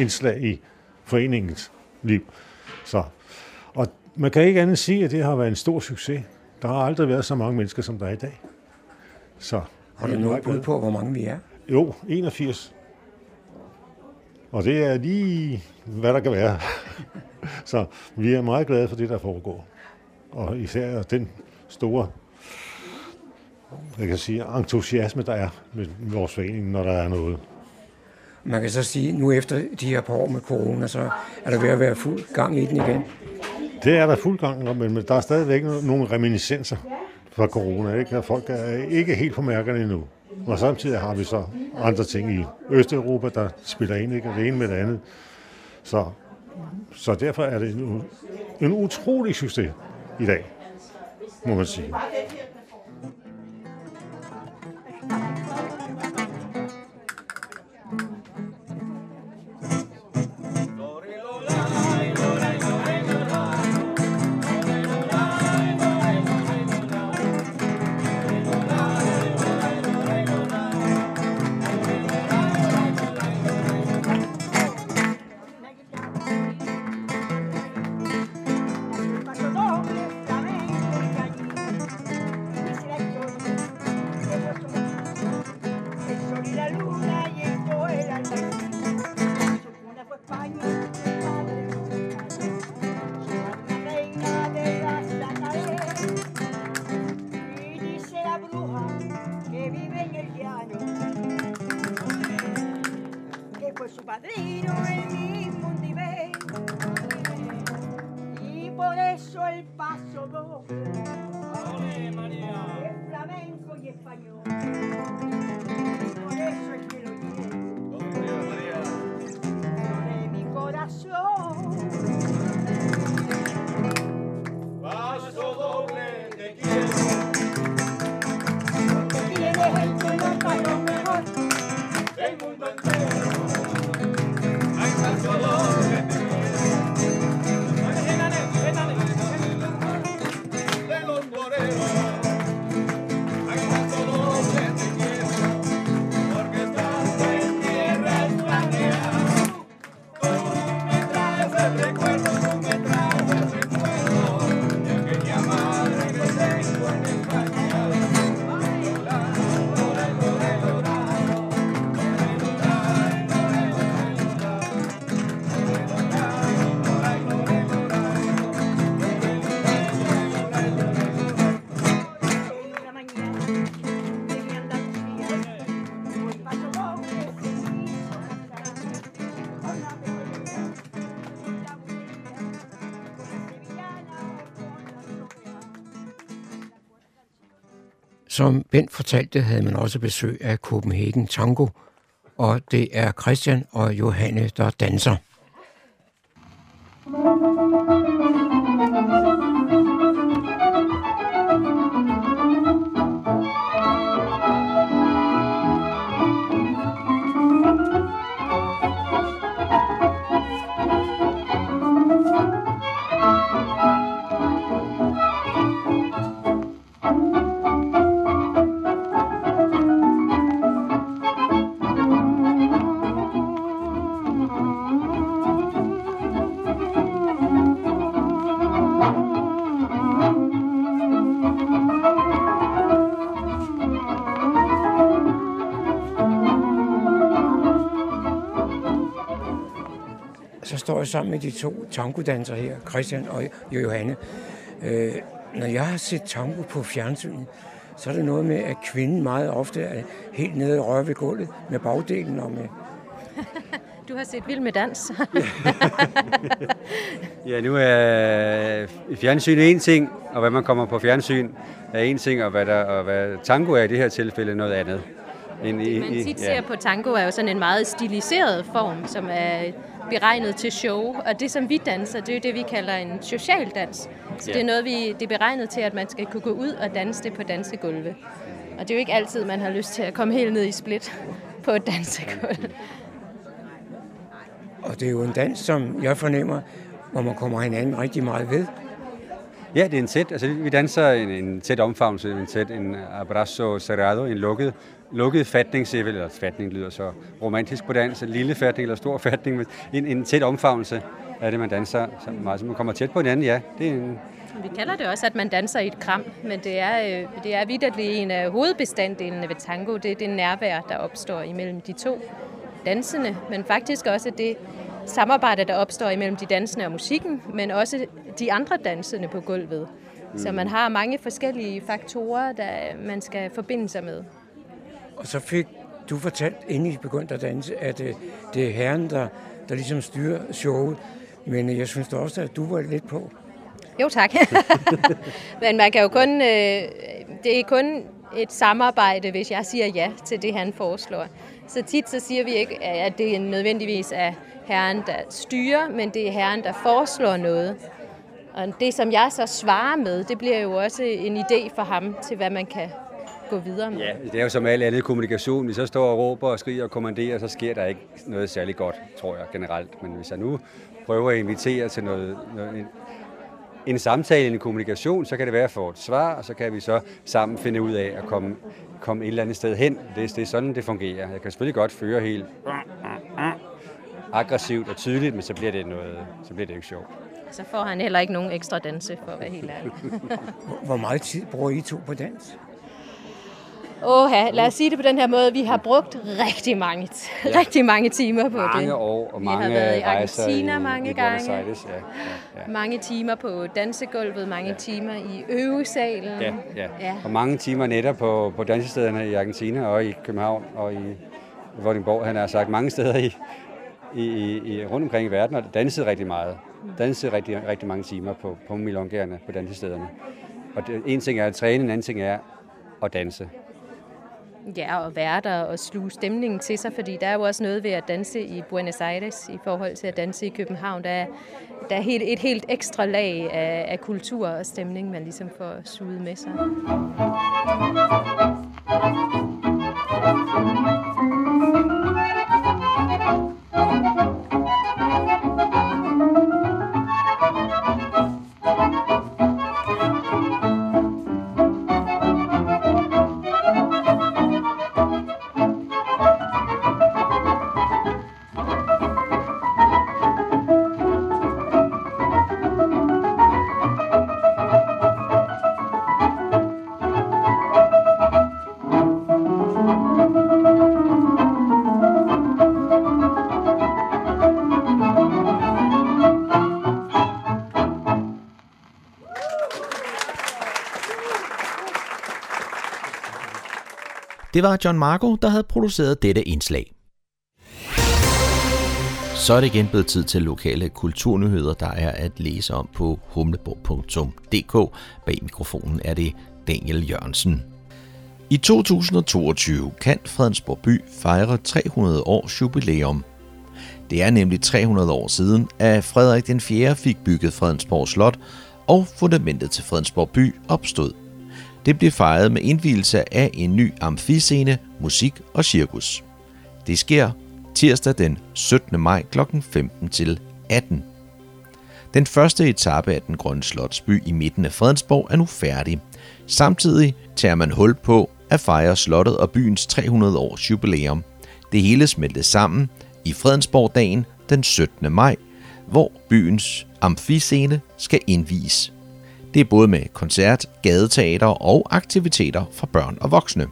indslag i foreningens liv. Så, og man kan ikke andet sige, at det har været en stor succes. Der har aldrig været så mange mennesker, som der er i dag. Så, Har du noget bud på, hvor mange vi er? Jo, 81. Og det er lige, hvad der kan være. [laughs] så vi er meget glade for det, der foregår. Og især den store jeg kan sige, entusiasme, der er med vores forening, når der er noget. Man kan så sige, at nu efter de her par år med corona, så er der ved at være fuld gang i den igen. Det er der fuld gang men der er stadigvæk nogle reminiscenser fra corona. Ikke? Og folk er ikke helt på mærkerne endnu. Og samtidig har vi så andre ting i Østeuropa, der spiller ind, ikke? det ene med det andet. Så, så derfor er det en, en utrolig succes i dag, må man sige. Thank you. Som Bent fortalte, havde man også besøg af Copenhagen Tango, og det er Christian og Johanne, der danser. Står jeg sammen med de to tangodansere her, Christian og Johanne. Øh, når jeg har set tango på fjernsynet, så er det noget med, at kvinden meget ofte er helt nede og rører ved gulvet med bagdelen og med... [laughs] Du har set Vild med Dans. [laughs] Ja, nu er fjernsyn en ting, og hvad man kommer på fjernsyn er en ting, og hvad, der, og hvad tango er i det her tilfælde noget andet. En, i, Man i- tit ser på tango er jo sådan en meget stiliseret form, som er beregnet til show. Og det, som vi danser, det er jo det, vi kalder en social dans. Så det er noget, vi, det er beregnet til, at man skal kunne gå ud og danse det på dansegulve. Og det er jo ikke altid, man har lyst til at komme helt ned i split på et dansegulv. Og det er jo en dans, som jeg fornemmer, hvor man kommer hinanden rigtig meget ved. Ja, det er en tæt, altså vi danser en, en tæt omfavnelse, en tæt, en abrazo cerrado, en lukket, lukket fatning, siger jeg vel, eller fatning lyder så romantisk på dans, en lille fatning eller stor fatning, men en, en tæt omfavnelse af det, man danser, så meget, så man kommer tæt på hinanden, ja, det er en, Vi kalder det også, at man danser i et kram, men det er, øh, det er vidderligt en af hovedbestanddelene ved tango. Det er det nærvær, der opstår imellem de to dansende, men faktisk også det samarbejde, der opstår imellem de dansende og musikken, men også de andre dansende på gulvet. Så man har mange forskellige faktorer, der man skal forbinde sig med. Og så fik du fortalt, inden I begyndte at danse, at øh, det er herren, der, der ligesom styrer showet. Men øh, jeg synes da også, at du var lidt på. Jo, tak. [laughs] Men man kan jo kun, øh, det er kun et samarbejde, hvis jeg siger ja til det, han foreslår. Så tit så siger vi ikke, at det nødvendigvis er herren, der styrer, men det er herren, der foreslår noget. Og det, som jeg så svarer med, det bliver jo også en idé for ham til, hvad man kan gå videre med. Ja, det er jo som al andet kommunikation. Hvis jeg står og råber og skriger og kommanderer, så sker der ikke noget særlig godt, tror jeg generelt. Men hvis jeg nu prøver at invitere til noget, noget en, en samtale, en kommunikation, så kan det være at få et svar, og så kan vi så sammen finde ud af at komme, komme et eller andet sted hen. Det, det er sådan, det fungerer. Jeg kan selvfølgelig godt føre helt aggressivt og tydeligt, men så bliver det, noget, så bliver det ikke sjovt. Så får han heller ikke nogen ekstra danse, for at være helt ærlig. Hvor- [laughs] Hvor meget tid bruger I to på dans? Åh, lad os sige det på den her måde. Vi har brugt rigtig mange, ja. rigtig mange timer på det. Mange år og Vi mange har været i Argentina i, mange i gange. Aires. Ja, ja, ja. Mange timer på dansegulvet, mange ja. timer i øvesalen. Ja, ja. ja. Og mange timer netop på, på dansestederne i Argentina og i København og i Vordingborg. Han har sagt mange steder i, i, i, i rundt omkring i verden og danset rigtig meget. Danset rigtig, rigtig mange timer på, på milongerne på dansestederne. Og det, en ting er at træne, en anden ting er at danse. Ja, og være der og sluge stemningen til sig, fordi der er jo også noget ved at danse i Buenos Aires i forhold til at danse i København. Der er, der er helt, et helt ekstra lag af, af kultur og stemning, man ligesom får suget med sig. Det var John Marco, der havde produceret dette indslag. Så er det igen blevet tid til lokale kulturnyheder, der er at læse om på humleborg.dk. Bag mikrofonen er det Daniel Jørgensen. I 2022 kan Fredensborg by fejre 300 års jubilæum. Det er nemlig 300 år siden, at Frederik den 4. fik bygget Fredensborg Slot, og fundamentet til Fredensborg by opstod. Det blev fejret med indvielse af en ny amfiscene, musik og cirkus. Det sker tirsdag den 17. maj kl. 15 til 18. Den første etape af den grønne slotsby i midten af Fredensborg er nu færdig. Samtidig tager man hul på at fejre slottet og byens 300 års jubilæum. Det hele smeltes sammen i Fredensborg-dagen den 17. maj, hvor byens amfiscene skal indvies. Det er både med koncert, gadeteater og aktiviteter for børn og voksne.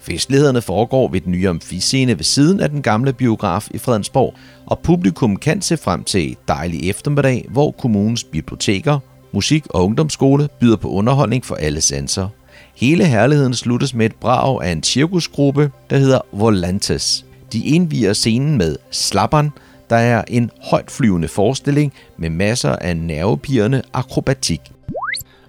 Festlighederne foregår ved den nye amfiscene ved siden af den gamle biograf i Fredensborg, og publikum kan se frem til et dejlig eftermiddag, hvor kommunens biblioteker, musik- og ungdomsskole byder på underholdning for alle sanser. Hele herligheden sluttes med et brag af en cirkusgruppe, der hedder Volantes. De indviger scenen med Slappern, der er en højtflyvende forestilling med masser af nervepirrende akrobatik.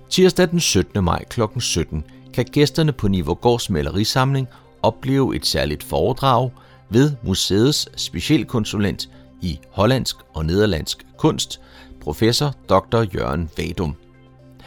Tirsdag den 17. maj kl. 17 kan gæsterne på Nivågårds malerisamling opleve et særligt foredrag ved museets specialkonsulent i hollandsk og nederlandsk kunst, professor Dr. Jørgen Vadum.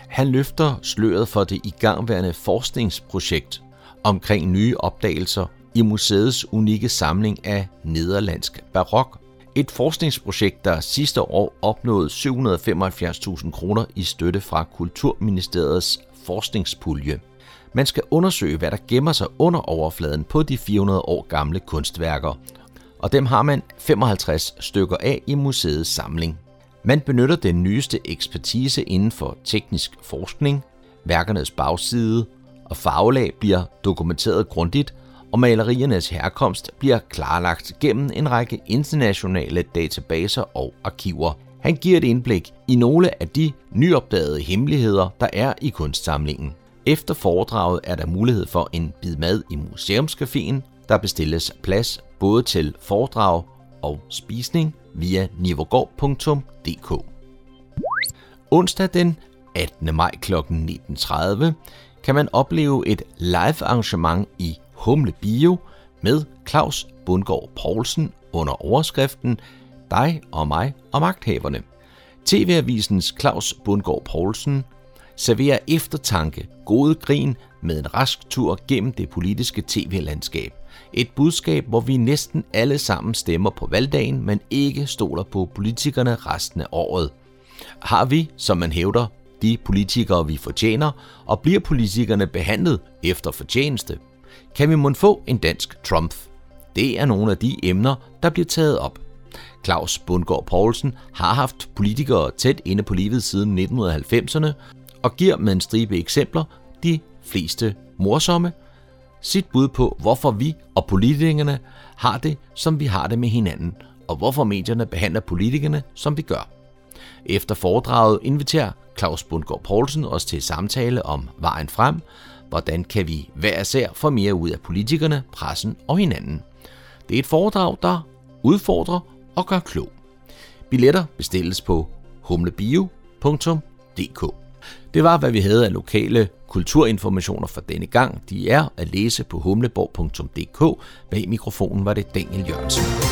Han løfter sløret for det igangværende forskningsprojekt omkring nye opdagelser i museets unikke samling af nederlandsk barok. Et forskningsprojekt, der sidste år opnåede 775.000 kroner i støtte fra Kulturministeriets forskningspulje. Man skal undersøge, hvad der gemmer sig under overfladen på de 400 år gamle kunstværker, og dem har man 55 stykker af i museets samling. Man benytter den nyeste ekspertise inden for teknisk forskning, værkernes bagside og faglag bliver dokumenteret grundigt, og maleriernes herkomst bliver klarlagt gennem en række internationale databaser og arkiver. Han giver et indblik i nogle af de nyopdagede hemmeligheder, der er i kunstsamlingen. Efter foredraget er der mulighed for en bid mad i museumscaféen. Der bestilles plads både til foredrag og spisning via nivogård.dk. Onsdag den 18. maj kl. 19.30 kan man opleve et live arrangement i Humle Bio med Claus Bundgaard Poulsen under overskriften Dig og mig og magthaverne. TV-avisens Claus Bundgaard Poulsen serverer eftertanke, gode grin med en rask tur gennem det politiske tv-landskab. Et budskab, hvor vi næsten alle sammen stemmer på valgdagen, men ikke stoler på politikerne resten af året. Har vi, som man hævder, de politikere, vi fortjener, og bliver politikerne behandlet efter fortjeneste? Kan vi måske få en dansk Trump? Det er nogle af de emner, der bliver taget op. Claus Bundgaard Poulsen har haft politikere tæt inde på livet siden 1990'erne, og giver med en stribe eksempler de fleste morsomme sit bud på, hvorfor vi og politikerne har det, som vi har det med hinanden, og hvorfor medierne behandler politikerne, som vi gør. Efter foredraget inviterer Claus Bundgaard Poulsen os til samtale om vejen frem, hvordan kan vi hver især få mere ud af politikerne, pressen og hinanden. Det er et foredrag, der udfordrer og gør klog. Billetter bestilles på humlebio.dk. Det var, hvad vi havde af lokale kulturinformationer for denne gang. De er at læse på humleborg.dk. Bag mikrofonen var det Daniel Jørgensen.